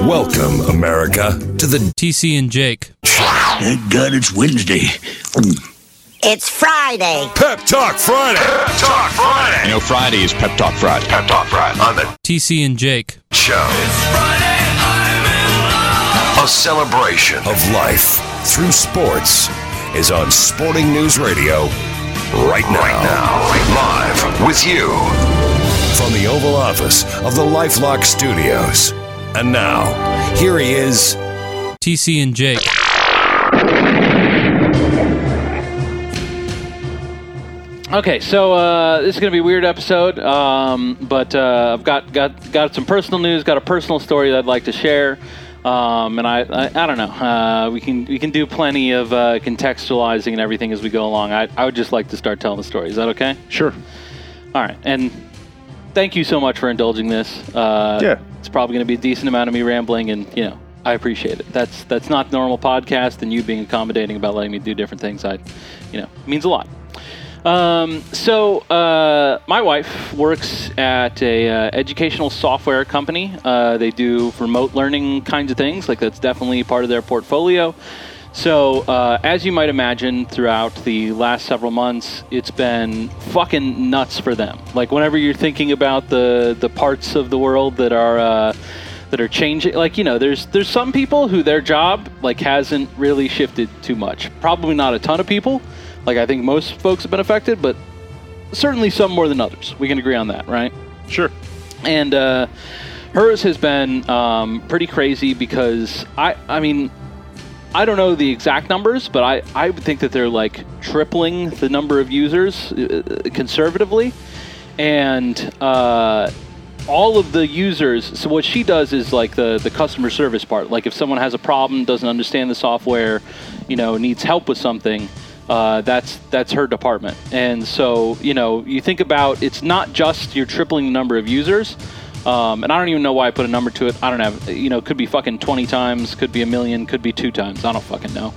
Welcome, America, to the TC and Jake. Thank God it's Wednesday. It's Friday. Pep Talk Friday. Pep Talk Friday. You know, Friday is Pep Talk Friday. Pep Talk Friday on the TC and Jake. show. It's Friday. I'm it. A celebration of life through sports is on Sporting News Radio right now. Right now. Live with you from the Oval Office of the Lifelock Studios. And now, here he is, TC and Jake. Okay, so uh, this is gonna be a weird episode, um, but uh, I've got, got got some personal news, got a personal story that I'd like to share, um, and I, I I don't know. Uh, we can we can do plenty of uh, contextualizing and everything as we go along. I I would just like to start telling the story. Is that okay? Sure. All right, and thank you so much for indulging this. Uh, Yeah. It's probably going to be a decent amount of me rambling, and you know, I appreciate it. That's that's not normal podcast, and you being accommodating about letting me do different things, I, you know, means a lot. Um, so uh, my wife works at a uh, educational software company. Uh, they do remote learning kinds of things, like that's definitely part of their portfolio. So, uh, as you might imagine, throughout the last several months, it's been fucking nuts for them. Like, whenever you're thinking about the the parts of the world that are uh, that are changing, like you know, there's there's some people who their job like hasn't really shifted too much. Probably not a ton of people. Like, I think most folks have been affected, but certainly some more than others. We can agree on that, right? Sure. and uh, hers has been um, pretty crazy because I, I mean, I don't know the exact numbers, but I, I would think that they're like tripling the number of users uh, conservatively, and uh, all of the users. So what she does is like the the customer service part. Like if someone has a problem, doesn't understand the software, you know, needs help with something. Uh, that's that's her department, and so you know you think about it's not just you're tripling the number of users, um, and I don't even know why I put a number to it. I don't have you know could be fucking twenty times, could be a million, could be two times. I don't fucking know.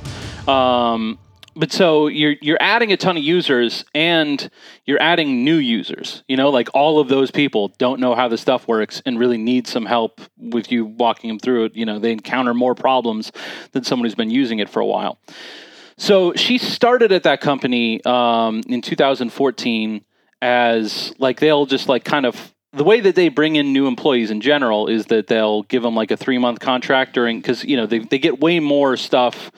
Um, but so you're you're adding a ton of users and you're adding new users. You know, like all of those people don't know how the stuff works and really need some help with you walking them through it. You know, they encounter more problems than someone who's been using it for a while. So she started at that company um, in 2014 as like they'll just like kind of the way that they bring in new employees in general is that they'll give them like a three month contract during because you know they, they get way more stuff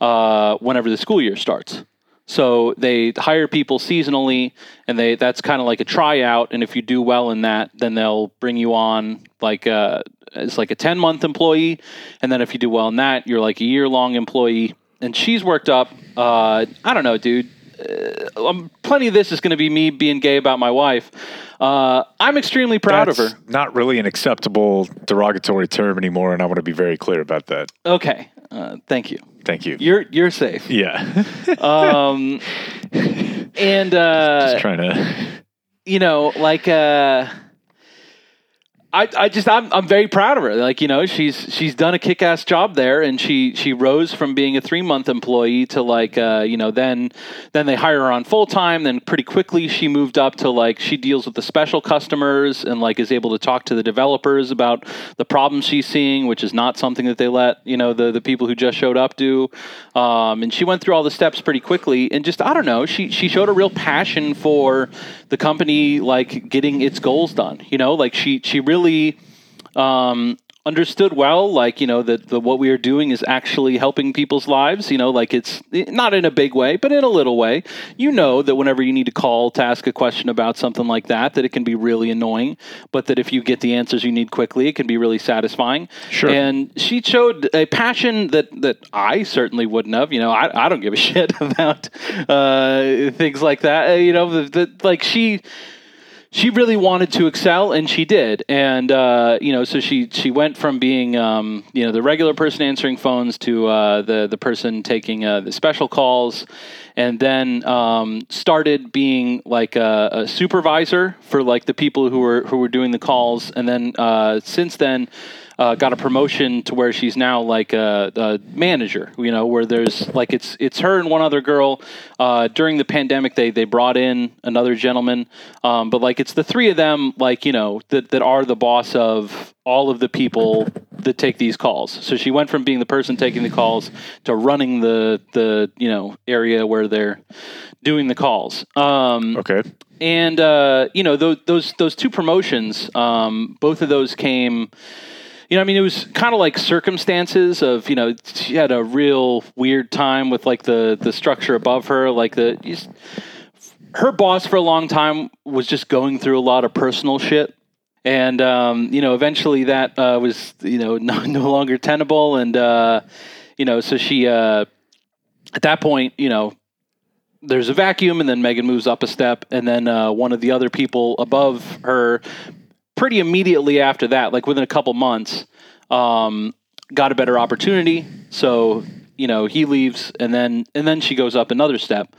uh, whenever the school year starts. So they hire people seasonally, and they that's kind of like a tryout. And if you do well in that, then they'll bring you on like uh, as like a ten month employee. And then if you do well in that, you're like a year long employee. And she's worked up. Uh, I don't know, dude. Uh, um, plenty of this is going to be me being gay about my wife. Uh, I'm extremely proud That's of her. not really an acceptable derogatory term anymore, and I want to be very clear about that. Okay, uh, thank you. Thank you. You're you're safe. yeah. Um, and uh, Just trying to. you know, like uh I, I just I'm I'm very proud of her. Like you know, she's she's done a kick-ass job there, and she she rose from being a three month employee to like uh, you know then then they hire her on full time. Then pretty quickly she moved up to like she deals with the special customers and like is able to talk to the developers about the problems she's seeing, which is not something that they let you know the the people who just showed up do. Um, and she went through all the steps pretty quickly, and just I don't know, she she showed a real passion for the company like getting its goals done. You know, like she she really um, understood well, like you know that the, what we are doing is actually helping people's lives. You know, like it's not in a big way, but in a little way. You know that whenever you need to call to ask a question about something like that, that it can be really annoying, but that if you get the answers you need quickly, it can be really satisfying. Sure. And she showed a passion that that I certainly wouldn't have. You know, I, I don't give a shit about uh, things like that. Uh, you know, the, the, like she she really wanted to excel and she did. And uh, you know so she she went from being um, you know the regular person answering phones to uh, the the person taking uh, the special calls and then um, started being like a, a supervisor for like the people who were who were doing the calls. And then uh, since then uh, got a promotion to where she's now like a, a manager. You know, where there's like it's it's her and one other girl. Uh, during the pandemic, they they brought in another gentleman, um, but like it's the three of them, like you know that that are the boss of all of the people that take these calls. So she went from being the person taking the calls to running the the you know area where they're doing the calls. Um, Okay. and uh, you know those those those two promotions, um, both of those came. You know, I mean, it was kind of like circumstances of you know she had a real weird time with like the the structure above her, like the her boss for a long time was just going through a lot of personal shit. And um, you know, eventually that uh, was you know no, no longer tenable, and uh, you know, so she uh, at that point, you know, there's a vacuum, and then Megan moves up a step, and then uh, one of the other people above her, pretty immediately after that, like within a couple months, um, got a better opportunity. So you know he leaves, and then and then she goes up another step.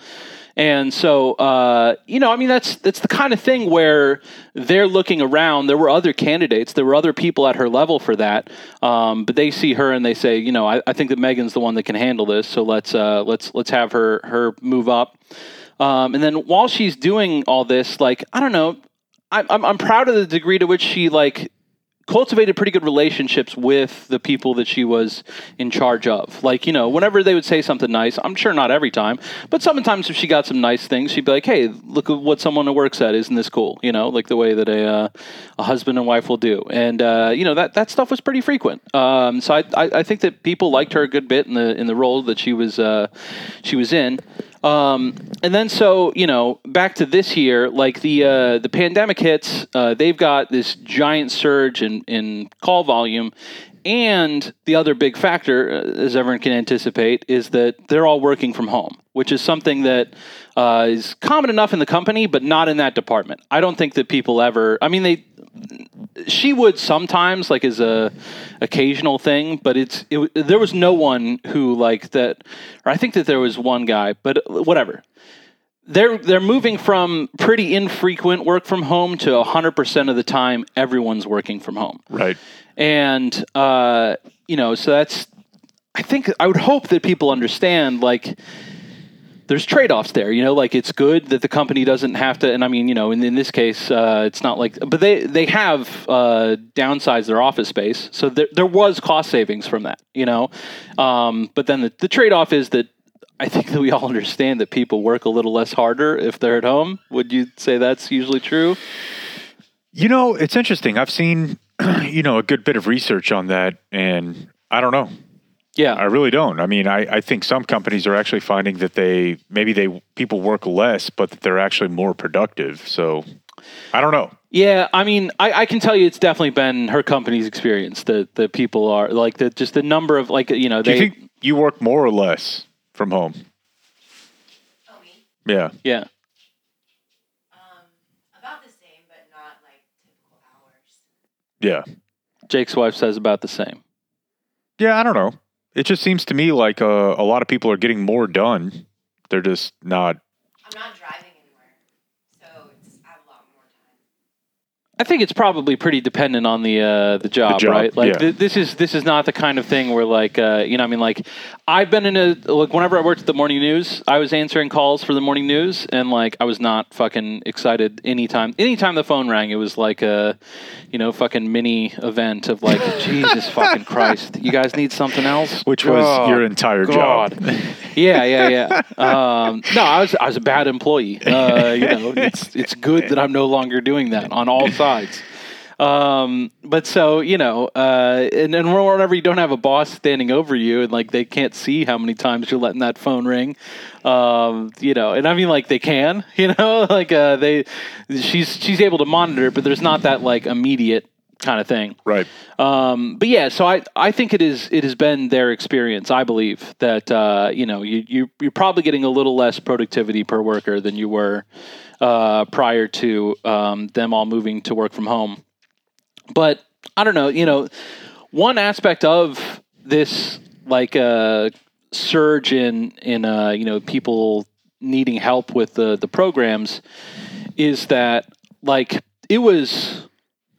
And so, uh, you know, I mean, that's that's the kind of thing where they're looking around. There were other candidates, there were other people at her level for that, um, but they see her and they say, you know, I, I think that Megan's the one that can handle this. So let's uh, let's let's have her her move up. Um, and then while she's doing all this, like I don't know, I'm I'm, I'm proud of the degree to which she like cultivated pretty good relationships with the people that she was in charge of. Like, you know, whenever they would say something nice, I'm sure not every time, but sometimes if she got some nice things, she'd be like, hey, look at what someone that works at. Isn't this cool? You know, like the way that a, uh, a husband and wife will do. And, uh, you know, that, that stuff was pretty frequent. Um, so I, I, I think that people liked her a good bit in the, in the role that she was, uh, she was in. Um, and then so you know back to this year, like the uh, the pandemic hits, uh, they've got this giant surge in in call volume, and the other big factor, uh, as everyone can anticipate, is that they're all working from home, which is something that uh, is common enough in the company, but not in that department. I don't think that people ever. I mean, they she would sometimes like as a occasional thing but it's it, there was no one who like that or i think that there was one guy but whatever they're they're moving from pretty infrequent work from home to 100% of the time everyone's working from home Right. and uh, you know so that's i think i would hope that people understand like there's trade-offs there you know like it's good that the company doesn't have to and i mean you know in, in this case uh, it's not like but they they have uh, downsized their office space so there, there was cost savings from that you know um, but then the, the trade-off is that i think that we all understand that people work a little less harder if they're at home would you say that's usually true You know, it's interesting. I've seen, you know, a good bit of research on that, and I don't know. Yeah I really don't. I mean, I, I think some companies are actually finding that they maybe they people work less, but that they're actually more productive. So I don't know. Yeah, I mean, I, I can tell you it's definitely been her company's experience that the people are like the just the number of like you know Do they you think you work more or less from home? Oh, me? Yeah. yeah Um, about the same, but not like typical hours. Yeah. Jake's wife says about the same. Yeah, I don't know. It just seems to me like uh, a lot of people are getting more done. They're just not. I'm not driving anywhere, so it's I have a lot more time. I think it's probably pretty dependent on the uh, the job, job, right? Like yeah. th- this is this is not the kind of thing where like uh, you know I mean like I've been in a like whenever I worked at the morning news, I was answering calls for the morning news, and like I was not fucking excited anytime anytime the phone rang, it was like a you know fucking mini event of like Jesus fucking Christ, you guys need something else, Which was your entire God. job. yeah, yeah, yeah. Um, no, I was I was a bad employee. Uh, you know, it's it's good that I'm no longer doing that on all sides. Um, but so you know, uh, and then whenever you don't have a boss standing over you and like they can't see how many times you're letting that phone ring, um, you know, and I mean like they can, you know, like uh, they, she's she's able to monitor, but there's not that like immediate kind of thing. right. Um, but yeah, so I, I think it is it has been their experience. I believe that uh, you know you, you you're probably getting a little less productivity per worker than you were uh, prior to um, them all moving to work from home. But I don't know, you know, one aspect of this like uh, surge in in uh, you know people needing help with the the programs is that like it was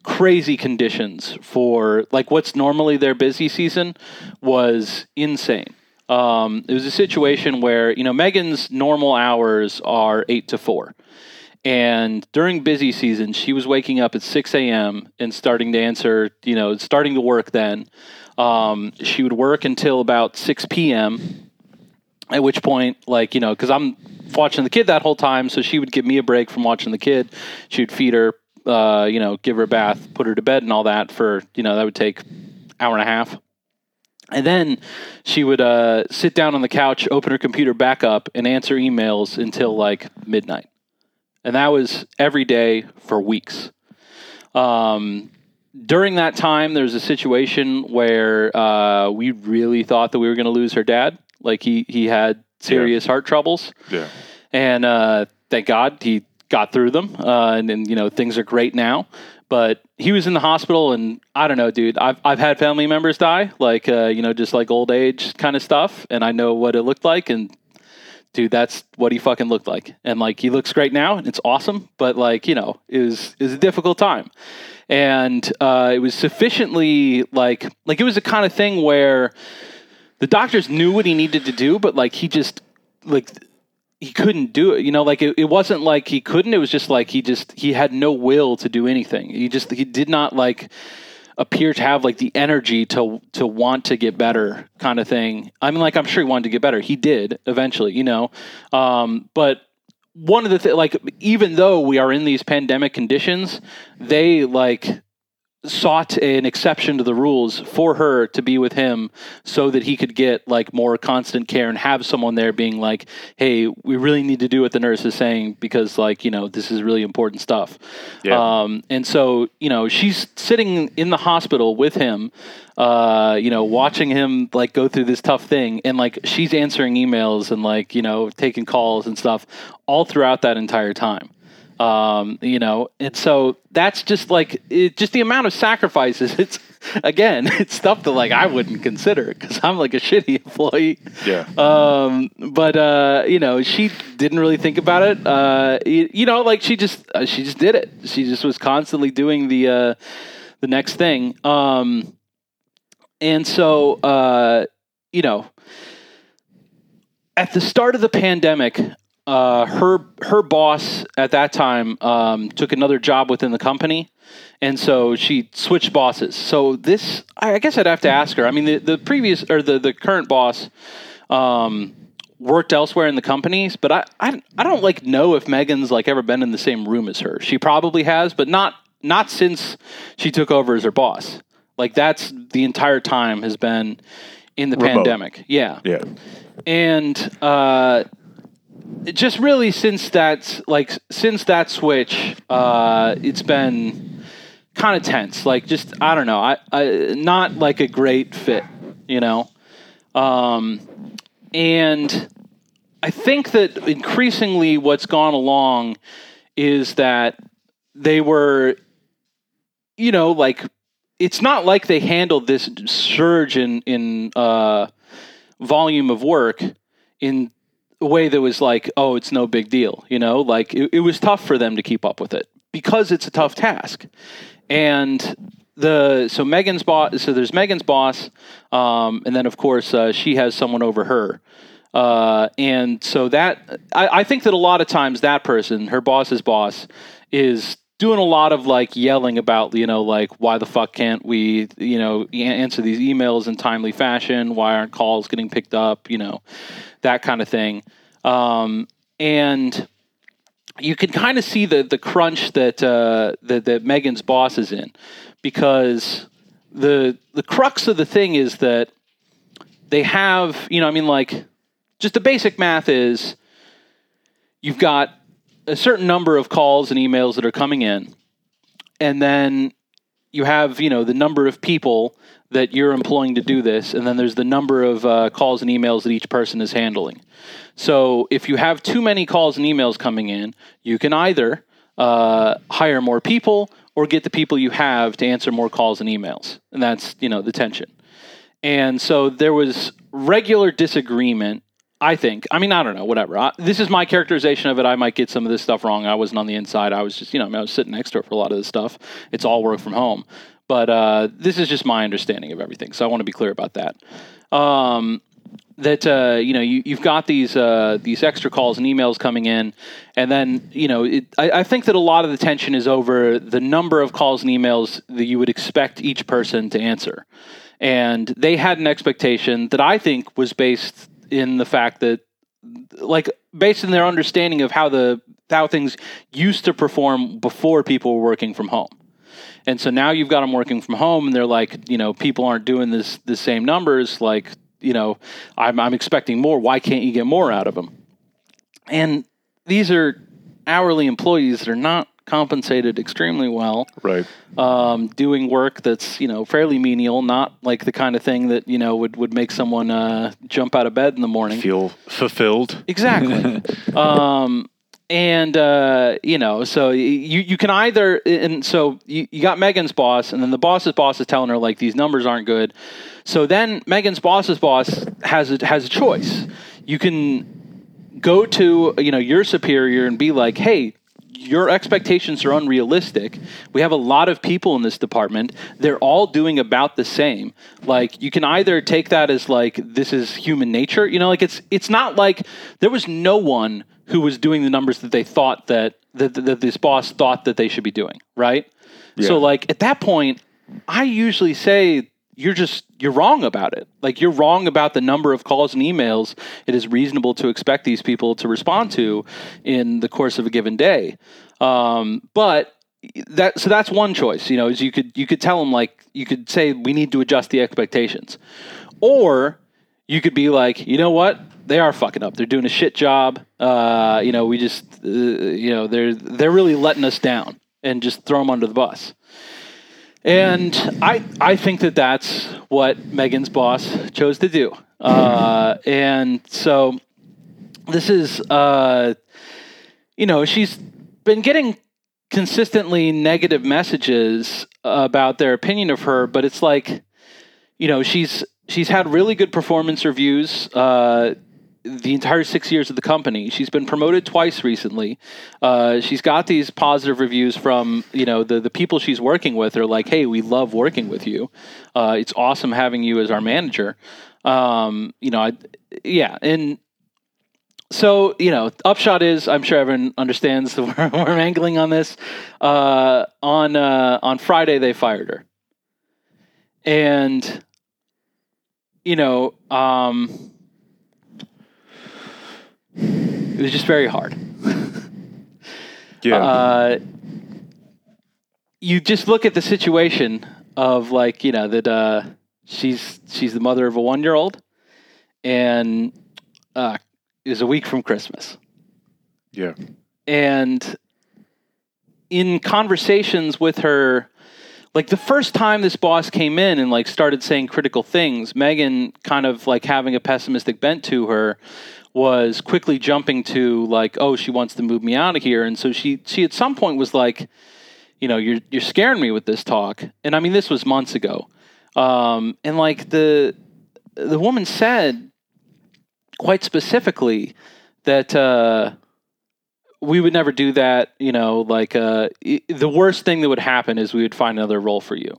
crazy conditions for like what's normally their busy season was insane. Um, it was a situation where you know Megan's normal hours are eight to four, and during busy season she was waking up at six a.m. and starting to answer, you know, starting to work. Then um, she would work until about six p.m. At which point, like you know, because I'm watching the kid that whole time, so she would give me a break from watching the kid. She would feed her, uh, you know, give her a bath, put her to bed, and all that for you know that would take hour and a half. And then she would uh, sit down on the couch, open her computer back up, and answer emails until like midnight. And that was every day for weeks. Um, during that time, there was a situation where uh, we really thought that we were going to lose her dad. Like he he had serious heart troubles, Yeah. and uh, thank God he got through them, uh, and, and you know things are great now. But he was in the hospital, and I don't know, dude. I've I've had family members die, like uh, you know, just like old age kind of stuff, and I know what it looked like, and dude, that's what he fucking looked like. And like he looks great now, and it's awesome. But like you know, it was it was a difficult time, and uh, it was sufficiently like like it was the kind of thing where the doctors knew what he needed to do, but like he just like he couldn't do it. You know, like it, it wasn't like he couldn't. It was just like he just he had no will to do anything. He just he did not like appear to have like the energy to to want to get better kind of thing. I mean, like I'm sure he wanted to get better. He did eventually, you know. Um, but one of the th- like even though we are in these pandemic conditions, they like sought an exception to the rules for her to be with him so that he could get like more constant care and have someone there being like hey we really need to do what the nurse is saying because like you know this is really important stuff. Yeah. um, and so you know she's sitting in the hospital with him uh, you know watching him like go through this tough thing. And like she's answering emails and like you know taking calls and stuff all throughout that entire time um, you know, and so that's just like it, just the amount of sacrifices. It's again, it's stuff that like I wouldn't consider because I'm like a shitty employee. Yeah. Um, but uh, you know, she didn't really think about it. Uh, you, you know, like she just uh, she just did it. She just was constantly doing the uh, the next thing. Um, and so uh, you know, at the start of the pandemic, uh, her her boss at that time um, took another job within the company, and so she switched bosses. So this, I guess I'd have to ask her. I mean, the, the previous or the the current boss um, worked elsewhere in the companies, but I, I I don't like know if Megan's like ever been in the same room as her. She probably has, but not not since she took over as her boss. Like that's the entire time has been in the Remote. pandemic. Yeah Yeah. and uh, just really since that like since that switch, uh, it's been kind of tense. Like just I don't know, I, I not like a great fit, you know. Um, and I think that increasingly what's gone along is that they were, you know, like it's not like they handled this surge in in uh, volume of work in a way that was like, oh, it's no big deal. You know, like it, it was tough for them to keep up with it because it's a tough task. And the so Megan's boss. So there's Megan's boss, um, and then of course uh, she has someone over her. Uh, and so that I, I think that a lot of times that person, her boss's boss, is doing a lot of like yelling about you know like why the fuck can't we you know answer these emails in timely fashion why aren't calls getting picked up you know that kind of thing. Um, and you can kind of see the the crunch that uh, that that Megan's boss is in because the the crux of the thing is that they have you know I mean like just the basic math is you've got a certain number of calls and emails that are coming in and then you have you know the number of people that you're employing to do this and then there's the number of uh, calls and emails that each person is handling so if you have too many calls and emails coming in you can either uh, hire more people or get the people you have to answer more calls and emails and that's you know the tension and so there was regular disagreement I think. I mean, I don't know. Whatever. I, this is my characterization of it. I might get some of this stuff wrong. I wasn't on the inside. I was just, you know, I, mean, I was sitting next to her for a lot of this stuff. It's all work from home. But uh, this is just my understanding of everything. So I want to be clear about that. Um, that uh, you know you, you've got these uh, these extra calls and emails coming in, and then you know it, I, I think that a lot of the tension is over the number of calls and emails that you would expect each person to answer, and they had an expectation that I think was based in the fact that like based in their understanding of how the how things used to perform before people were working from home. And so now you've got them working from home, and they're like, you know, people aren't doing this the same numbers. Like, you know, I'm, I'm expecting more. Why can't you get more out of them? And these are hourly employees that are not compensated extremely well, Right. um, doing work that's you know fairly menial, not like the kind of thing that you know would would make someone uh, jump out of bed in the morning. Feel fulfilled. Exactly. um, and uh, you know, so you you can either and so you, you got Megan's boss, and then the boss's boss is telling her like these numbers aren't good. So then Megan's boss's boss has a, has a choice. You can go to you know your superior and be like, hey. Your expectations are unrealistic. We have a lot of people in this department. They're all doing about the same. Like you can either take that as like this is human nature, you know, like it's it's not like there was no one who was doing the numbers that they thought that that, that this boss thought that they should be doing, right? So like at that point, I usually say you're just you're wrong about it. Like you're wrong about the number of calls and emails it is reasonable to expect these people to respond to in the course of a given day. Um, but that so that's one choice. You know, is you could you could tell them like you could say we need to adjust the expectations, or you could be like, you know what? They are fucking up. They're doing a shit job. Uh, you know, we just, uh, you know, they're they're really letting us down, and just throw them under the bus. And I I think that that's what Megan's boss chose to do. Uh, and so this is, uh, you know, she's been getting consistently negative messages about their opinion of her, but it's like, you know, she's she's had really good performance reviews. Uh, the entire six years of the company. She's been promoted twice recently. Uh, she's got these positive reviews from you know the the people she's working with are like, hey, we love working with you. Uh, it's awesome having you as our manager. Um, you know, I, yeah, and so you know, upshot is I'm sure everyone understands that we're, we're angling on this. Uh, on uh, on Friday they fired her, and you know, um, it was just very hard. Yeah. Uh, you just look at the situation of like you know that uh, she's she's the mother of a one year old, and uh, is a week from Christmas, yeah. and in conversations with her like the first time this boss came in and like started saying critical things megan kind of like having a pessimistic bent to her was quickly jumping to like oh she wants to move me out of here. And so she she at some point was like you know you're you're scaring me with this talk. And i mean this was months ago. Um and like the the woman said quite specifically that uh we would never do that. You know, like uh, the worst thing that would happen is we would find another role for you.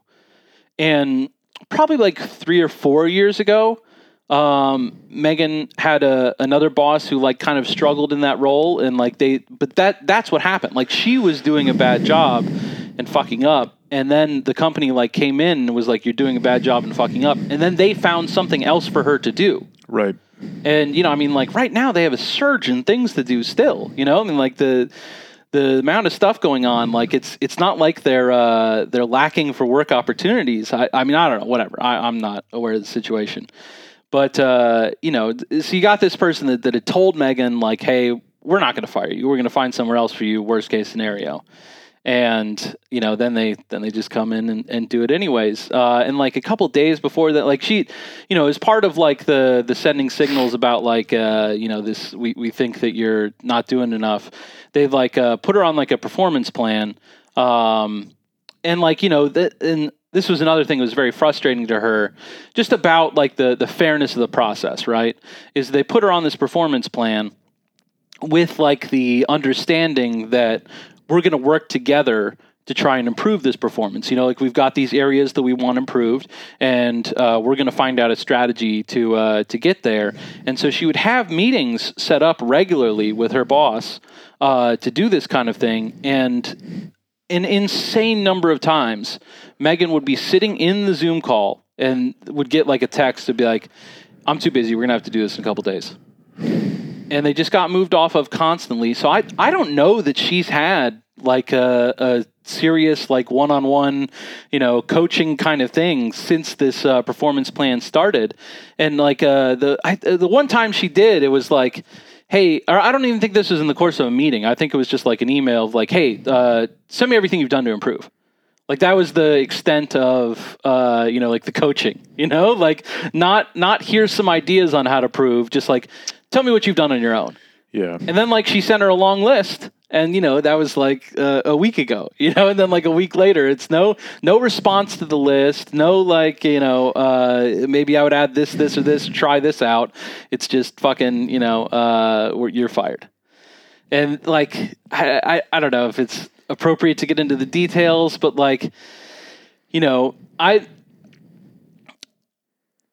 And probably like three or four years ago, um, Megan had a another boss who like kind of struggled in that role, and like they, but that that's what happened. Like she was doing a bad job and fucking up, and then the company like came in and was like, "You're doing a bad job and fucking up," and then they found something else for her to do. Right. And you know, I mean, like right now they have a surge in things to do. Still, you know, I mean, like the the amount of stuff going on, like it's it's not like they're uh, they're lacking for work opportunities. I, I mean, I don't know, whatever. I, I'm not aware of the situation, but uh, you know, so you got this person that, that had told Megan like, "Hey, we're not going to fire you. We're going to find somewhere else for you. Worst case scenario." And you know then they then they just come in and, and do it anyways uh, and like a couple days before that like she you know as part of like the the sending signals about like uh, you know this we, we think that you're not doing enough they like uh, put her on like a performance plan um, and like you know that and this was another thing that was very frustrating to her, just about like the the fairness of the process. Right? Is they put her on this performance plan with like the understanding that we're going to work together to try and improve this performance. You know, like we've got these areas that we want improved, and uh, we're going to find out a strategy to uh, to get there. And so she would have meetings set up regularly with her boss uh, to do this kind of thing, and an insane number of times, Megan would be sitting in the Zoom call and would get like a text to be like, "I'm too busy. We're going to have to do this in a couple days." And they just got moved off of constantly. So I I don't know that she's had like a, a serious like one-on-one you know coaching kind of thing since this uh, performance plan started. And like uh, the I, the one time she did it was like hey i don't even think this was in the course of a meeting. I think it was just like an email of like hey uh, send me everything you've done to improve. Like that was the extent of uh, you know like the coaching you know? Like not not here's some ideas on how to prove just like tell me what you've done on your own Yeah. and then like she sent her a long list, and you know that was like uh, a week ago, you know, and then like a week later, it's no no response to the list, no like you know uh, maybe I would add this this or this, try this out. It's just fucking you know uh, you're fired, and like I, I I don't know if it's appropriate to get into the details, but like you know I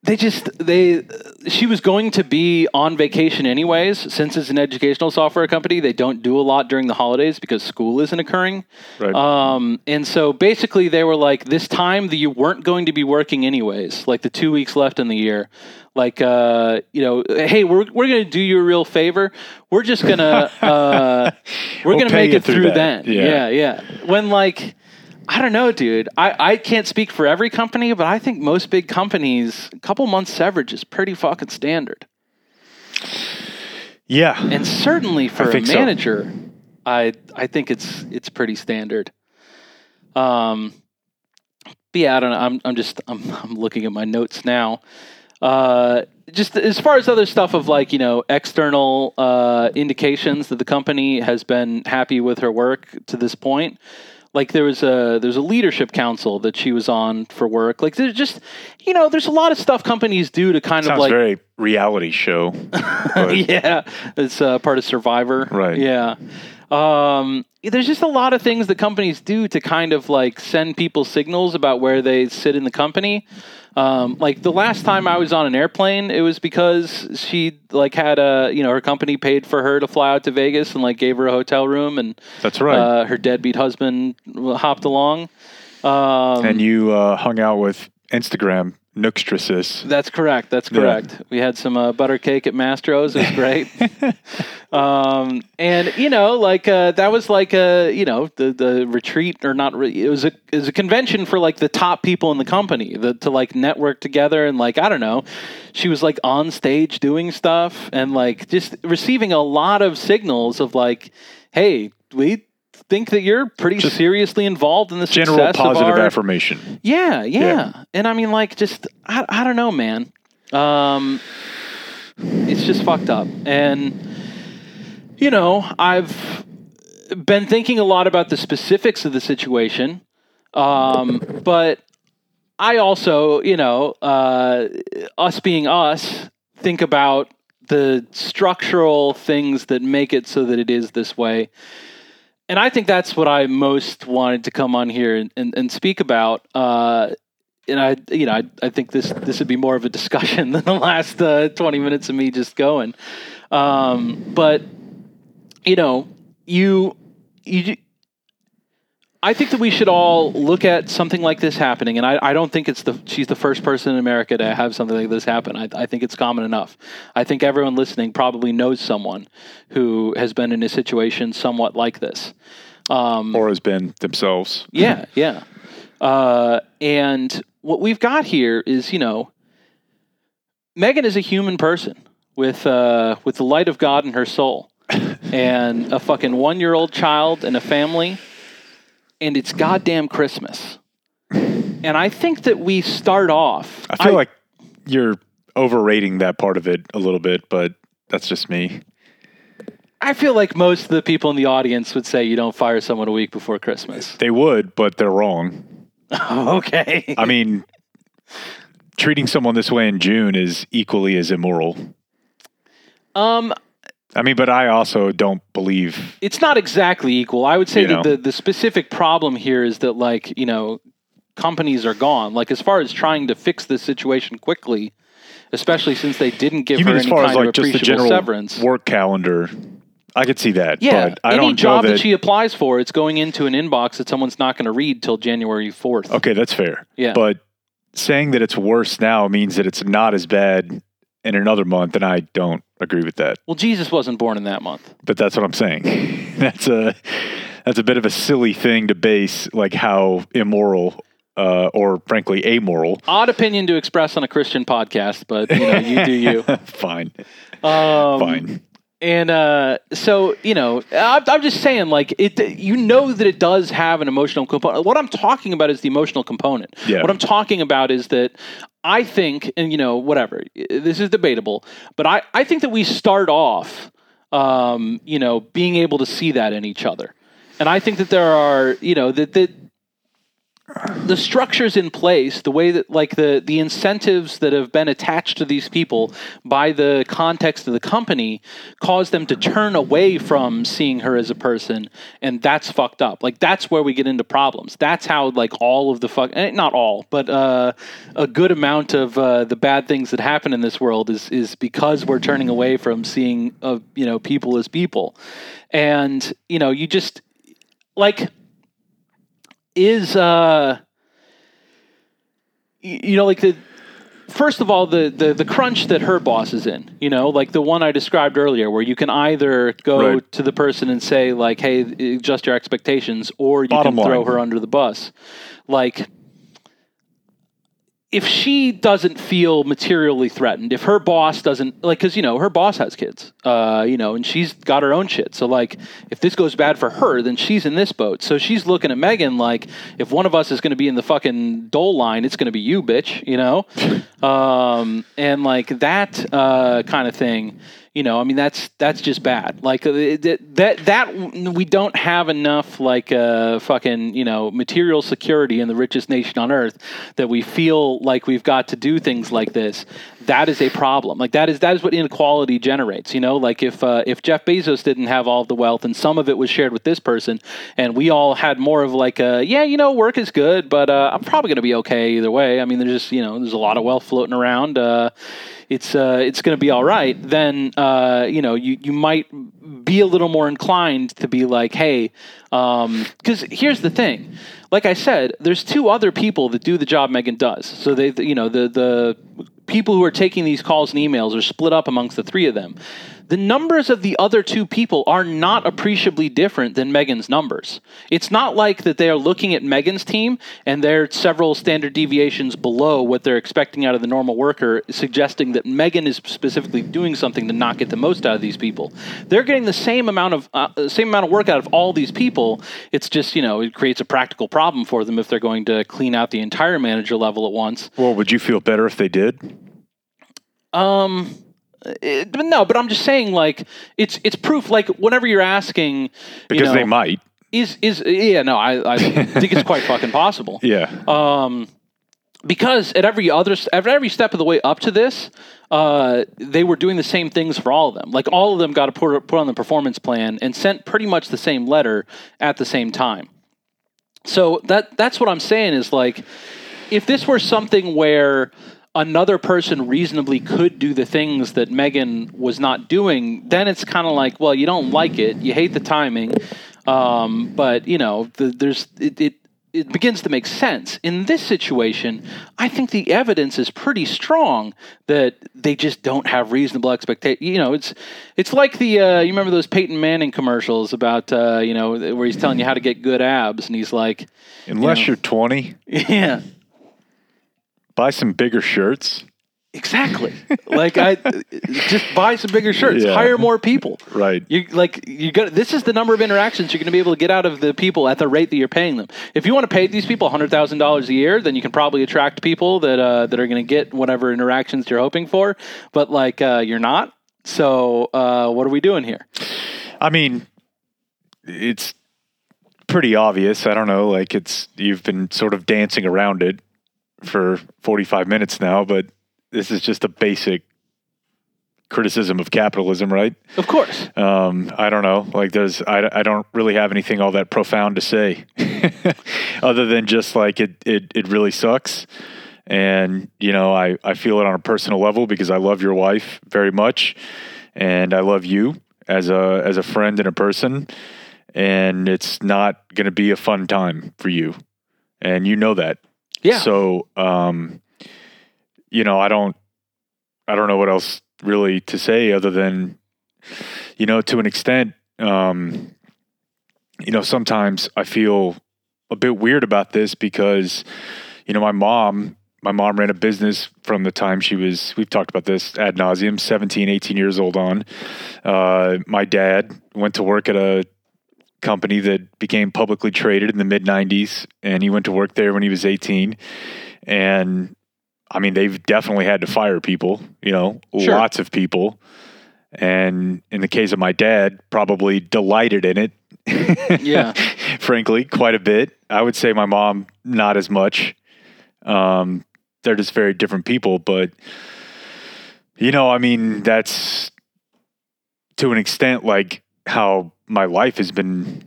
they just they she was going to be on vacation anyways. Since it's an educational software company they don't do a lot during the holidays because school isn't occurring. Right. um, and so basically they were like this time that you weren't going to be working anyways like the two weeks left in the year. Like uh, you know hey we're, we're going to do you a real favor. We're just going to uh, we're We'll going to make it through through then. Yeah. yeah yeah. When like I don't know, dude. I, I can't speak for every company, but I think most big companies, a couple months severage is pretty fucking standard. yeah. And certainly for a think so. manager, I I think it's it's pretty standard. Um, but yeah, I don't know. I'm I'm just I'm I'm looking at my notes now. Uh, just as far as other stuff of like you know external uh, indications that the company has been happy with her work to this point. Like there was a there's a leadership council that she was on for work. Like there's just you know there's a lot of stuff companies do to kind Sounds of like a very reality show. yeah, it's uh, part of Survivor. Right. Yeah. Um, there's just a lot of things that companies do to kind of like send people signals about where they sit in the company. Um, like the last time I was on an airplane, it was because she like had a you know her company paid for her to fly out to Vegas and like gave her a hotel room and That's right. uh, her deadbeat husband hopped along. Um, and you uh, hung out with Instagram nookstresses. That's correct. That's Yeah. correct. We had some uh, butter cake at Mastro's. It was great. um, and you know, like uh, that was like a you know the the retreat or not. Re- it was a it was a convention for like the top people in the company the, to like network together and like I don't know. She was like on stage doing stuff and like just receiving a lot of signals of like, hey, we think that you're pretty seriously involved in the General success positive of our affirmation. yeah, yeah, Yeah. And I mean, like, just I, I don't know, man. Um, it's just fucked up, and you know, I've been thinking a lot about the specifics of the situation, um, but I also, you know, uh, us being us, think about the structural things that make it so that it is this way. And I think that's what I most wanted to come on here and, and, and speak about. Uh, and I, you know, I, I think this this would be more of a discussion than the last uh, twenty minutes of me just going. Um, but you know, you you. I think that we should all look at something like this happening, and I, I don't think it's the she's the first person in America to have something like this happen. I, I think it's common enough. I think everyone listening probably knows someone who has been in a situation somewhat like this. Um, Or has been themselves. yeah, yeah. Uh, and what we've got here is, you know, Megan is a human person with uh, with the light of God in her soul, and a fucking one year old child and a family, and it's goddamn Christmas. And I think that we start off. I feel like you're overrating that part of it a little bit, but that's just me. I feel like most of the people in the audience would say you don't fire someone a week before Christmas. They would, but they're wrong. okay. I mean, treating someone this way in June is equally as immoral. Um, I mean, but I also don't believe. it's not exactly equal. I would say that know. the the specific problem here is that like you know companies are gone. Like as far as trying to fix this situation quickly, especially since they didn't give You her any far kind as of like just the appreciable general severance. work calendar? I could see that. Yeah, but I any don't job know that, that. she applies for, it's going into an inbox that someone's not going to read till January fourth. okay, that's fair. Yeah. But saying that it's worse now means that it's not as bad in another month, and I don't agree with that. Well, Jesus wasn't born in that month. But that's what I'm saying. that's a that's a bit of a silly thing to base like how immoral uh, or frankly amoral. Odd opinion to express on a Christian podcast, but you know, you do you. Fine, Um, fine. And uh, so, you know, I'm, I'm just saying, like, it. You know that it does have an emotional component. What I'm talking about is the emotional component. Yeah. What I'm talking about is that I think, and you know, whatever. This is debatable, but I I think that we start off, um, you know, being able to see that in each other, and I think that there are, you know, that that the structures in place, the way that like the the incentives that have been attached to these people by the context of the company cause them to turn away from seeing her as a person and that's fucked up. Like that's where we get into problems. That's how like all of the fuck eh, not all, but uh, a good amount of uh, the bad things that happen in this world is is because we're turning away from seeing uh, you know people as people. And you know, you just like is uh you know like the first of all the, the the crunch that her boss is in you know like the one i described earlier where you can either go Right. to the person and say like hey adjust your expectations or you Bottom can throw line. her under the bus like if she doesn't feel materially threatened, if her boss doesn't like, because you know her boss has kids, uh, you know, and she's got her own shit. So like, if this goes bad for her, then she's in this boat. So she's looking at Megan like, if one of us is going to be in the fucking dole line, it's going to be you, bitch. You know, um, and like that uh, kind of thing. You know, I mean, that's that's just bad. Like uh, that that we don't have enough like uh, fucking you know material security in the richest nation on earth that we feel like we've got to do things like this. That is a problem. Like that is that is what inequality generates. You know, like if uh, if Jeff Bezos didn't have all the wealth and some of it was shared with this person, and we all had more of like a yeah, you know, work is good, but uh, I'm probably going to be okay either way. I mean, there's just you know, there's a lot of wealth floating around. Uh, it's uh, it's going to be all right. Then uh, you know you you might be a little more inclined to be like, hey, because here's the thing. Like I said, there's two other people that do the job Megan does. So they, you know, the the people who are taking these calls and emails are split up amongst the three of them. The numbers of the other two people are not appreciably different than Megan's numbers. It's not like that they are looking at Megan's team and they're several standard deviations below what they're expecting out of the normal worker, suggesting that Megan is specifically doing something to not get the most out of these people. They're getting the same amount of uh, same amount of work out of all these people. It's just you know it creates a practical problem for them if they're going to clean out the entire manager level at once. Well, would you feel better if they did? Um, it, but no, but I'm just saying, like, it's it's proof. Like, whenever you're asking, you Because know, they might. is is yeah, no, I I think it's quite fucking possible. Yeah. Um, because at every other at every step of the way up to this, uh, they were doing the same things for all of them. Like all of them got to put put on the performance plan and sent pretty much the same letter at the same time. So that that's what I'm saying is like, if this were something where another person reasonably could do the things that Megan was not doing, then it's kind of like, well, you don't like it, you hate the timing, um, but you know, the, there's it, it it begins to make sense. In this situation, I think the evidence is pretty strong that they just don't have reasonable expectation. You know, it's it's like the uh, you remember those Peyton Manning commercials about uh, you know where he's telling you how to get good abs, and he's like, Unless know. you're 20, yeah, buy some bigger shirts. exactly. like I just buy some bigger shirts, Yeah. hire more people. Right. You like you got this is the number of interactions you're going to be able to get out of the people at the rate that you're paying them. If you want to pay these people hundred thousand dollars a year, then you can probably attract people that uh, that are going to get whatever interactions you're hoping for. But like uh, you're not. So uh, what are we doing here? I mean, it's pretty obvious. I don't know, like it's you've been sort of dancing around it for 45 minutes now, but this is just a basic criticism of capitalism, right? Of course. Um, I don't know. Like, there's, I, I don't really have anything all that profound to say, other than just like it, it, it really sucks. And you know, I, I feel it on a personal level because I love your wife very much, and I love you as a as a friend and a person. And it's not going to be a fun time for you, and you know that. Yeah. So, um, you know, I don't, I don't know what else really to say other than, you know, to an extent, um, you know, sometimes I feel a bit weird about this because, you know, my mom, my mom ran a business from the time she was, we've talked about this ad nauseum, 17, 18 years old on. Uh, my dad went to work at a company that became publicly traded in the mid 90s, and he went to work there when he was 18. And I mean, they've definitely had to fire people, you know, Sure. lots of people. And in the case of my dad, probably delighted in it. Yeah. Frankly, quite a bit. I would say my mom, not as much. Um, they're just very different people. But, you know, I mean, that's to an extent like how my life has been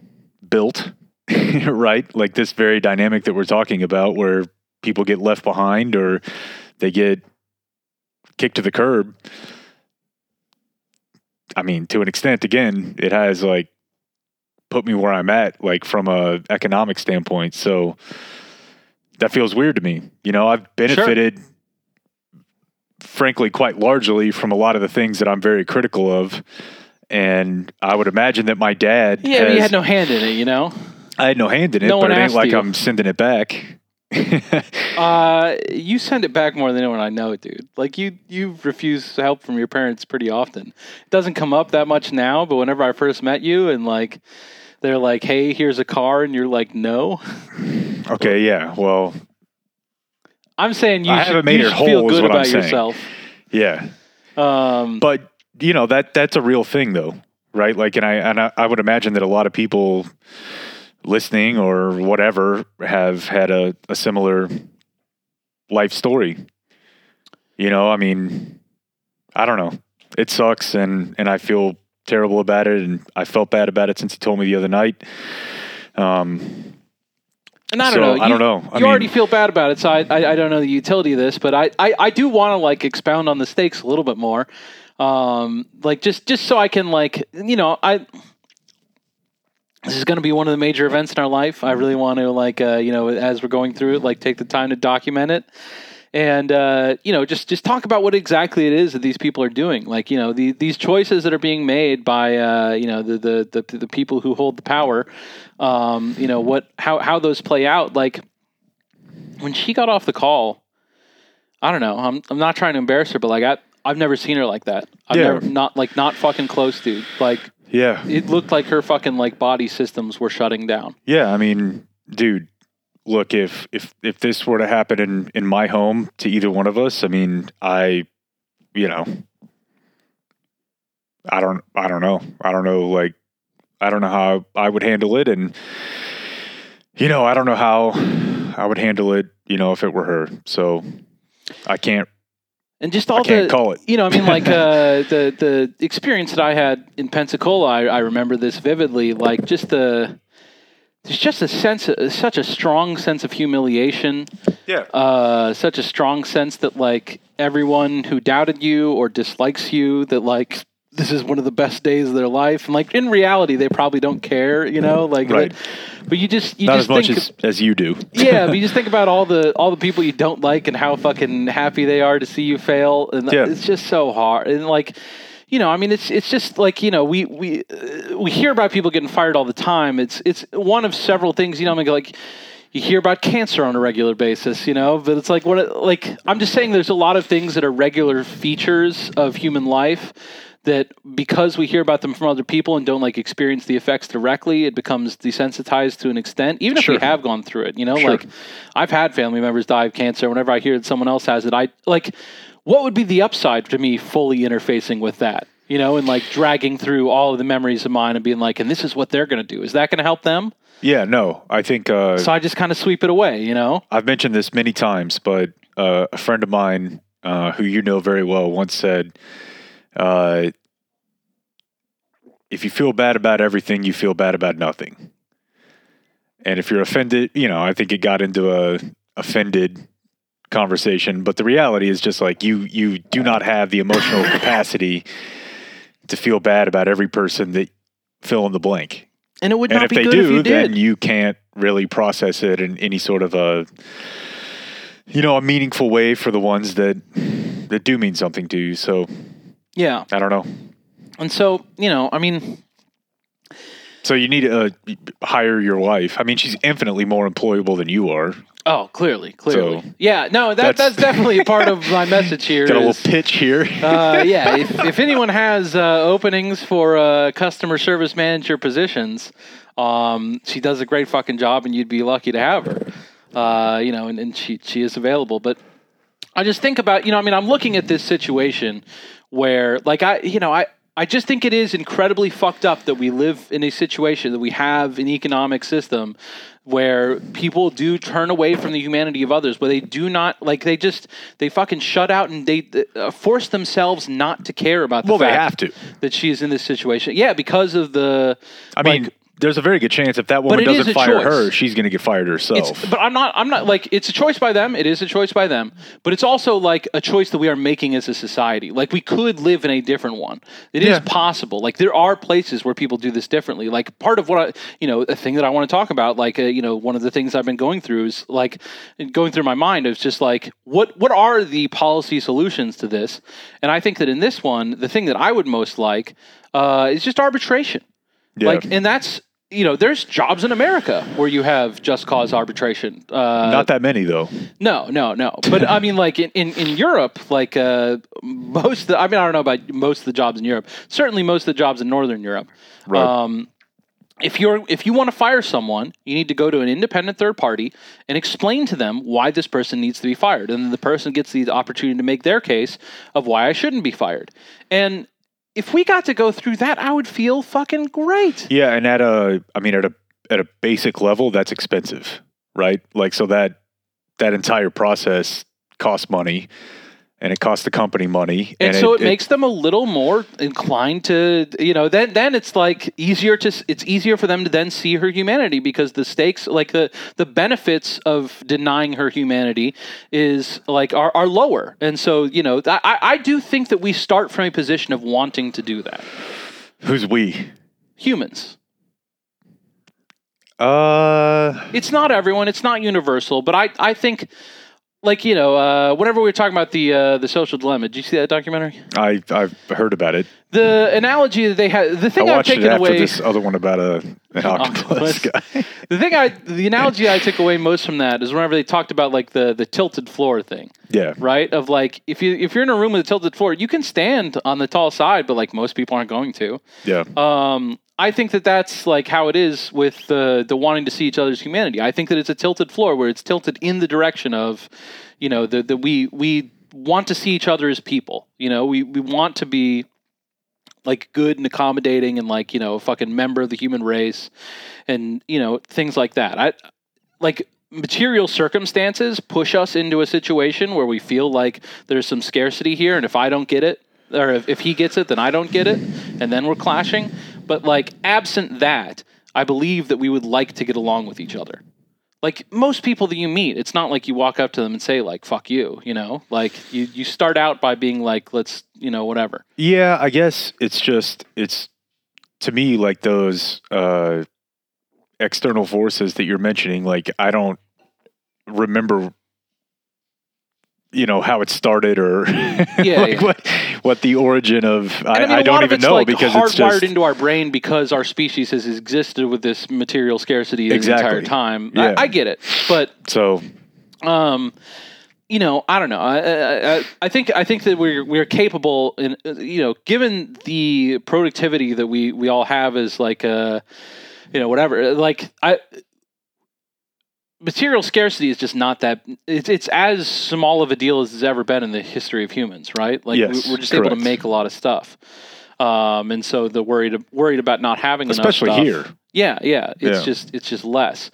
built, right? Like this very dynamic that we're talking about where people get left behind or they get kicked to the curb. I mean, to an extent, again, it has like put me where I'm at, like from a economic standpoint. So that feels weird to me. You know, I've benefited, frankly, quite largely from a lot of the things that I'm very critical of. And I would imagine that my dad, Yeah, but you had no hand in it, you know? I had no hand in it, No but it ain't like you. I'm sending it back. Uh, you send it back more than anyone I know, dude. Like you, you refuse help from your parents pretty often. It doesn't come up that much now, but whenever I first met you, and like, they're like, "Hey, here's a car," and you're like, "No." okay, yeah. Well, I'm saying you I haven't made you it should feel whole is good what I'm about saying. yourself. yeah. Um, But you know that that's a real thing, though, right? Like, and I and I, I would imagine that a lot of people listening or whatever have had a, a similar life story. You know, I mean, I don't know. It sucks, and and I feel terrible about it, and I felt bad about it since he told me the other night. Um, And I don't So, know. I don't know. I you already feel bad about it, so I, I, I don't know the utility of this, but I, I, I do want to like expound on the stakes a little bit more, um, like just just so I can like you know I. This is going to be one of the major events in our life. I really want to like uh, you know as we're going through it, like take the time to document it, and uh, you know just just talk about what exactly it is that these people are doing. Like you know the, these choices that are being made by uh, you know the, the the the people who hold the power. Um, you know what how how those play out. Like when she got off the call, I don't know. I'm I'm not trying to embarrass her, but like I I've never seen her like that. I've Yeah. never not like not fucking close, dude. Like yeah, it looked like her fucking like body systems were shutting down. Yeah, I mean, dude, look if if if this were to happen in in my home to either one of us, I mean, I you know, I don't I don't know. I don't know like I don't know how I would handle it and you know, I don't know how I would handle it, you know, if it were her. So I can't And just all can't the call it. you know, I mean, like uh, the the experience that I had in Pensacola, I, I remember this vividly. Like just the there's just a sense, of, such a strong sense of humiliation. Yeah. uh, such a strong sense that like everyone who doubted you or dislikes you that like this is one of the best days of their life and like in reality they probably don't care you know like Right. but you just you Not just as much think as, as you do. yeah but you just think about all the all the people you don't like and how fucking happy they are to see you fail and Yeah. it's just so hard and like you know, I mean, it's it's just like you know, we we uh, we hear about people getting fired all the time. It's it's one of several things. You know, I mean, like you hear about cancer on a regular basis. You know, but it's like what like I'm just saying. There's a lot of things that are regular features of human life that because we hear about them from other people and don't like experience the effects directly, it becomes desensitized to an extent. Even if we have gone through it, you know, Sure. like I've had family members die of cancer. Whenever I hear that someone else has it, I like. What would be the upside to me fully interfacing with that? you know, and like dragging through all of the memories of mine and being like, and this is what they're going to do. Is that going to help them? Yeah, no, I think uh, So I just kind of sweep it away, you know? I've mentioned this many times, but uh, a friend of mine uh, who you know very well once said, uh, "If you feel bad about everything, you feel bad about nothing." And if you're offended, you know, I think it got into a offended conversation, but the reality is just like you you do not have the emotional capacity to feel bad about every person that fill in the blank. And it would And not if be they good do, if you then you can't really process it in any sort of a you know a meaningful way for the ones that that do mean something to you. So yeah. I don't know. And so, you know, I mean, So you need to uh, hire your wife. I mean, she's infinitely more employable than you are. oh, clearly, clearly. So, yeah, no, that, that's- that's, definitely a part of my message here. Got a is- little pitch here. uh, yeah, if, if anyone has uh, openings for uh, customer service manager positions, um, she does a great fucking job, and you'd be lucky to have her. Uh, you know, and, and she she is available. But I just think about you know, I mean, I'm looking at this situation where, like, I you know, I. I just think it is incredibly fucked up that we live in a situation that we have an economic system where people do turn away from the humanity of others, where they do not like they just they fucking shut out and they uh, force themselves not to care about the Well, they fact have to. that she is in this situation. Yeah, because of the. I mean, like, there's a very good chance if that woman doesn't fire choice. her, she's going to get fired herself. It's, but I'm not. I'm not like it's a choice by them. It is a choice by them. But it's also like a choice that we are making as a society. Like we could live in a different one. It is Yeah. possible. Like there are places where people do this differently. Like part of what I, you know, a thing that I want to talk about. Like uh, you know, one of the things I've been going through is like going through my mind is just like what what are the policy solutions to this? And I think that in this one, the thing that I would most like uh, is just arbitration. Yeah. Like, and that's you know, there's jobs in America where you have just cause arbitration. Uh, Not that many though. no, no, no. But I mean, like in, in, in Europe, like uh, most. Of the, I mean, I don't know about most of the jobs in Europe. Certainly, most of the jobs in Northern Europe. Right. Um, if you're if you want to fire someone, you need to go to an independent third party and explain to them why this person needs to be fired, and then the person gets the opportunity to make their case of why I shouldn't be fired. And if we got to go through that, I would feel fucking great. Yeah, and at a, I mean, at a at a basic level, that's expensive, right? Like, so that that entire process costs money, and it costs the company money, and, so it, makes them a little more inclined to you know then then it's like easier to it's easier for them to then see her humanity because the stakes like the the benefits of denying her humanity is like are, are lower. And so you know I, I do think that we start from a position of wanting to do that. Who's we? humans. Uh, it's not everyone. It's not universal. But i i think like you know uh, whenever we were talking about the uh, the social dilemma did you see that documentary I I've heard about it. the analogy that they had the I thing i've watched it taken after away this other one about a an octopus octopus. guy. The thing I, the analogy I took away most from that is whenever they talked about like the the tilted floor thing, yeah, right? Of like if you if you're in a room with a tilted floor, you can stand on the tall side, but like most people aren't going to. yeah. Um, I think that that's like how it is with the the wanting to see each other's humanity. I think that it's a tilted floor where it's tilted in the direction of, you know, the the we we want to see each other as people. You know, we we want to be like good and accommodating and like you know a fucking member of the human race and you know things like that i like material circumstances push us into a situation where we feel like there's some scarcity here and if i don't get it or if, if he gets it then i don't get it and then we're clashing. But like absent that i believe that we would like to get along with each other. Like most people that you meet it's not like you walk up to them and say like fuck you you know? Like you, you start out by being like let's you know whatever. Yeah, I guess it's just it's to me like those uh external forces that you're mentioning like I don't remember you know how it started or like yeah. what what the origin of I, I, a don't even know like because hardwired it's just into our brain because our species has existed with this material scarcity the entire time. Yeah. I, I get it, but so um, you know, I don't know. I, I, I- I think I think that we're we're capable, in you know, given the productivity that we we all have as like uh, you know, whatever. Like I. Material scarcity is just not that. It's it's as small of a deal as it's ever been in the history of humans, right? Like Yes, we- we're just able to make a lot of stuff. um, and so the worried worried about not having Especially enough here. stuff. Yeah, yeah. It's Yeah. just it's just less.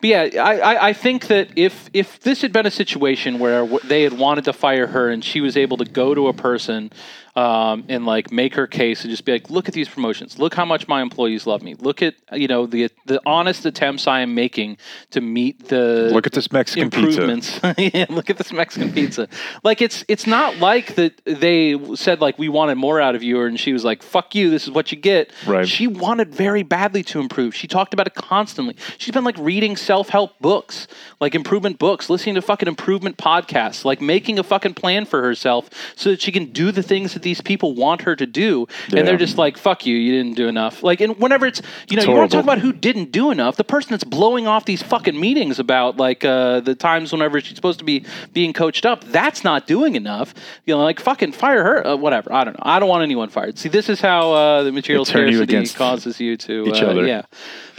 But yeah, I, I, I think that if if this had been a situation where they had wanted to fire her and she was able to go to a person um, and like make her case and just be like, look at these promotions, look how much my employees love me, look at you know the the honest attempts I am making to meet the Look at this Mexican pizza. improvements. yeah, look at this Mexican pizza. Like it's it's not like that they said like we wanted more out of you, and she was like, "Fuck you, this is what you get." Right. She wanted very badly to improve. She talked about it constantly. She's been like reading self help books, like improvement books, listening to fucking improvement podcasts, like making a fucking plan for herself so that she can do the things that these people want her to do. Yeah. And they're just like, "Fuck you, you didn't do enough." Like, and whenever it's you know It's you want to talk about who didn't do enough, the person that's blowing off these fucking meetings about like uh, the times whenever she's supposed to be being coached up, that's not doing enough. You know, like fucking fire her, uh, whatever. I don't know. I don't want anyone fired. See, this is how uh, the material turn you scarcity causes you to each uh, other. Yeah,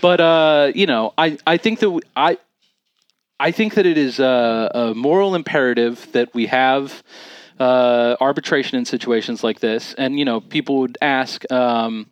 but uh, you know, I I think that we, I. I think that it is a, a moral imperative that we have uh, arbitration in situations like this. And you know, people would ask, um,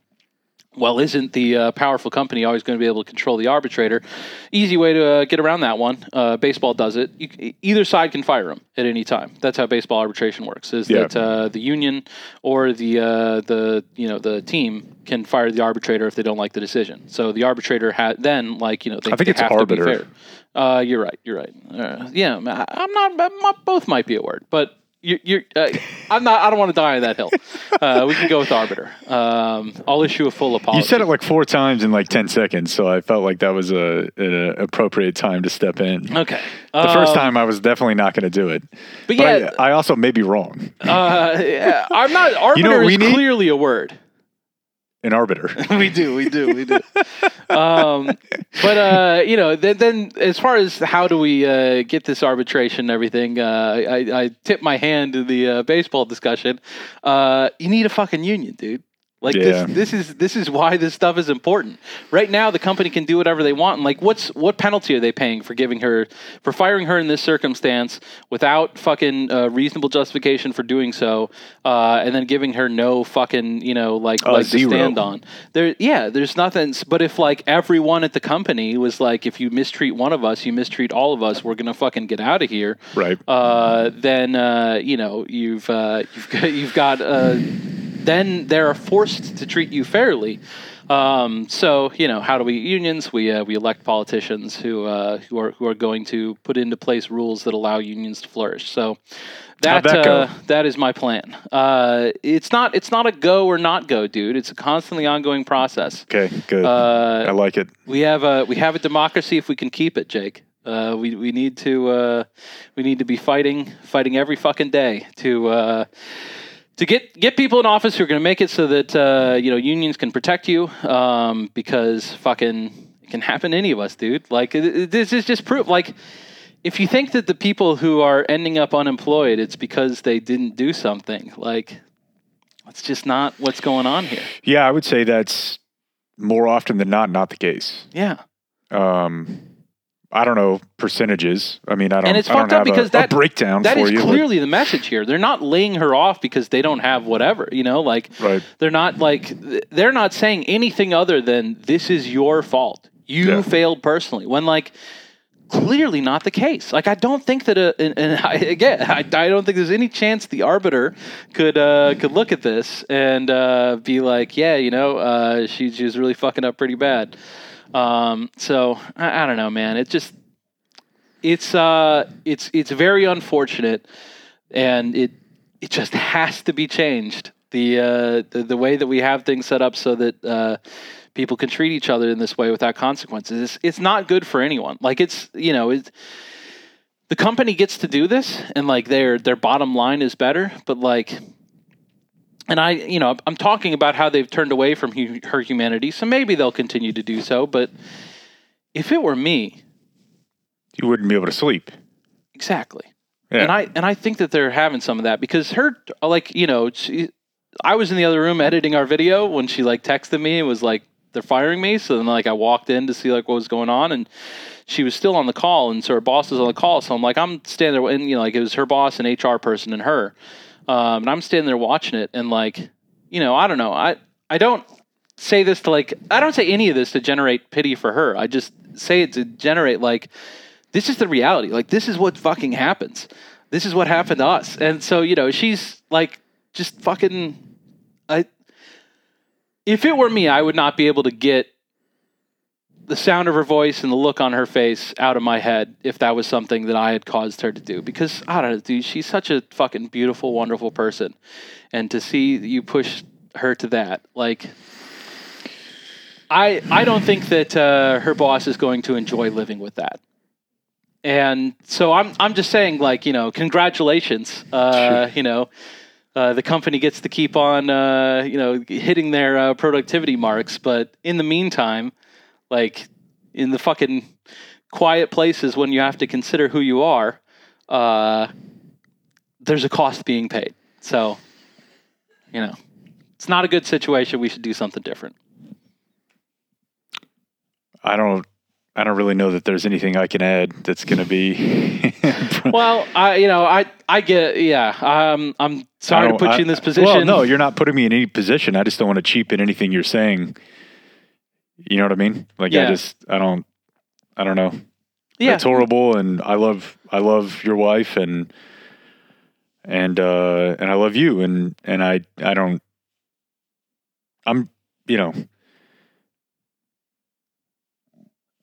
well, isn't the uh, powerful company always going to be able to control the arbitrator? Easy way to uh, get around that one. Uh, baseball does it. You, either side can fire him at any time. That's how baseball arbitration works. Is Yeah. that uh, the union or the uh, the you know the team can fire the arbitrator if they don't like the decision. So the arbitrator had then like you know they, I think it's have arbiter. to be fair. Uh, you're right. You're right. Uh, yeah, I'm not. Both might be a word, but you're. you're uh, I'm not. I don't want to die on that hill. Uh, we can go with arbiter. Um, I'll issue a full apology. You said it like four times in like 10 seconds, so I felt like that was a, an appropriate time to step in. okay. The first Um, time I was definitely not going to do it. but But yeah, I, I also may be wrong. uh, yeah, I'm not. Arbiter what we is need? clearly a word. An arbiter. we do, we do, we do. um, but uh, you know, then, then as far as how do we uh, get this arbitration and everything, uh, I, I tip my hand to the uh, baseball discussion. Uh, you need a fucking union, dude. Like Yeah. this, this is this is why this stuff is important. Right now, the company can do whatever they want. And like, what's what penalty are they paying for giving her for firing her in this circumstance without fucking uh, reasonable justification for doing so, uh, and then giving her no fucking you know like Uh, leg to stand on? There, yeah, there's nothing. But if like everyone at the company was like, if you mistreat one of us, you mistreat all of us, we're gonna fucking get out of here. Right. Uh, then uh, you know you've uh, you've got, you've got uh, then they're forced to treat you fairly. Um, so you know how do we unions? We uh, we elect politicians who uh, who are who are going to put into place rules that allow unions to flourish. So that that uh, that is my plan. Uh, it's not it's not a go or not go, dude. It's a constantly ongoing process. Okay, good. Uh, I like it. we have a we have a democracy if we can keep it, Jake. Uh, we we need to uh, we need to be fighting fighting every fucking day to uh, to get get people in office who are going to make it so that uh, you know unions can protect you um, because fucking it can happen to any of us, dude. Like it, it- this is just proof. Like if you think that the people who are ending up unemployed, it's because they didn't do something. Like that's just not what's going on here. Yeah, I would say that's more often than not not the case. Yeah. Um, I don't know percentages. I mean, I don't. And it's I fucked up a- because a, that breakdown That is you. but- clearly the message here. They're not laying her off because they don't have whatever, you know, like Right. they're not like they're not saying anything other than this is your fault. You Yeah. failed personally. When like clearly not the case. Like I don't think that a, and, and I, again I, I don't think there's any chance the arbiter could uh, could look at this and uh, be like, yeah, you know, uh, she, she was really fucking up pretty bad. Um, so I, I don't know, man. It just it's uh it's it's very unfortunate and it it just has to be changed the uh the, the way that we have things set up so that uh people can treat each other in this way without consequences it's, it's not good for anyone like it's you know it's the company gets to do this and like their their bottom line is better but like and I, you know, I'm talking about how they've turned away from hu- her humanity, so maybe they'll continue to do so. But if it were me, you wouldn't be able to sleep. exactly, Yeah. and I and I think that they're having some of that because her like you know she, I was in the other room editing our video when she like texted me and was like they're firing me so then like I walked in to see like what was going on and she was still on the call and so her boss was on the call so I'm like I'm standing there and you know like it was her boss and HR person and her um, and I'm standing there watching it and like you know, I don't know. I I don't say this to like I don't say any of this to generate pity for her. I just say it to generate like this is the reality. Like this is what fucking happens. This is what happened to us. And so, you know, she's like just fucking I if it were me, I would not be able to get the sound of her voice and the look on her face out of my head if that was something that I had caused her to do. Because I don't know, dude, she's such a fucking beautiful, wonderful person. And to see you push her to that, like I I don't think that uh, her boss is going to enjoy living with that. And so I'm I'm just saying, like you know, congratulations. Uh, you know, uh, the company gets to keep on uh, you know hitting their uh, productivity marks, but in the meantime, like in the fucking quiet places when you have to consider who you are, uh, there's a cost being paid. So, you know, it's not a good situation. We should do something different. I don't. I don't really know that there's anything I can add that's going to be. Well, I you know I I get yeah. Um, I'm sorry to put I- you in this position. Well, no, you're not putting me in any position. I just don't want to cheapen anything you're saying. You know what I mean? Like Yeah. I just I don't I don't know. yeah. It's horrible and I love I love your wife and and uh and I love you and and I I don't I'm you know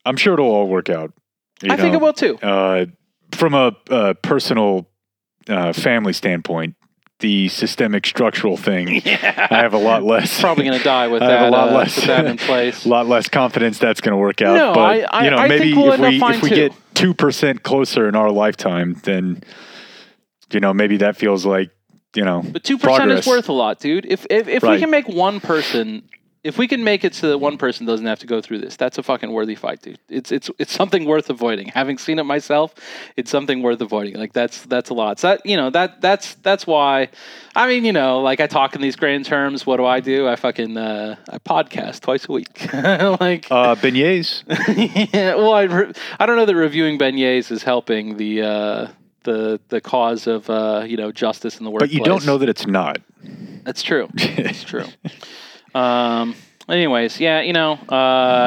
I'm sure it'll all work out. I think it will too. uh, from a, uh personal uh, family standpoint, the systemic structural thing, I have a lot less. Probably going to die with I that. have a lot uh, less, that in place. a lot less confidence that's going to work out. No, but I- I- you know, I maybe we'll if we if we too. get two percent closer in our lifetime, then you know maybe that feels like you know. But two percent is worth a lot, dude. If if, if we can make one person, if we can make it so that one person doesn't have to go through this, that's a fucking worthy fight, dude. It's it's it's something worth avoiding. Having seen it myself, it's something worth avoiding. Like that's that's a lot. So that you know that that's that's why. I mean, you know, like I talk in these grand terms. What do I do? I fucking uh, I podcast twice a week. like Uh, beignets. yeah, well, I, re- I don't know that reviewing beignets is helping the uh, the the cause of uh, you know justice in the workplace. But you don't know that it's not. That's true. That's true. Um. Anyways, yeah, you know, uh,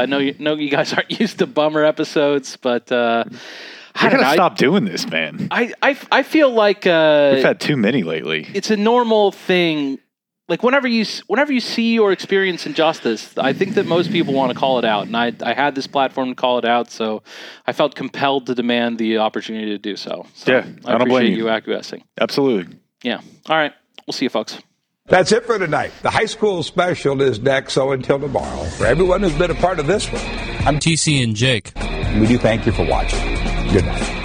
I know you know you guys aren't used to bummer episodes, but uh, I don't know. gonna I- stop doing this, man. I, I I feel like uh, We've had too many lately. it's a normal thing. Like whenever you whenever you see or experience injustice, I think that most people want to call it out, and I I had this platform to call it out, so I felt compelled to demand the opportunity to do so. so Yeah, I I don't blame appreciate you. you acquiescing. Absolutely. Yeah. All right. We'll see you, folks. That's it for tonight. The high school special is next, so until tomorrow, for everyone who's been a part of this one, I'm TC and Jake. we do thank you for watching. Good night.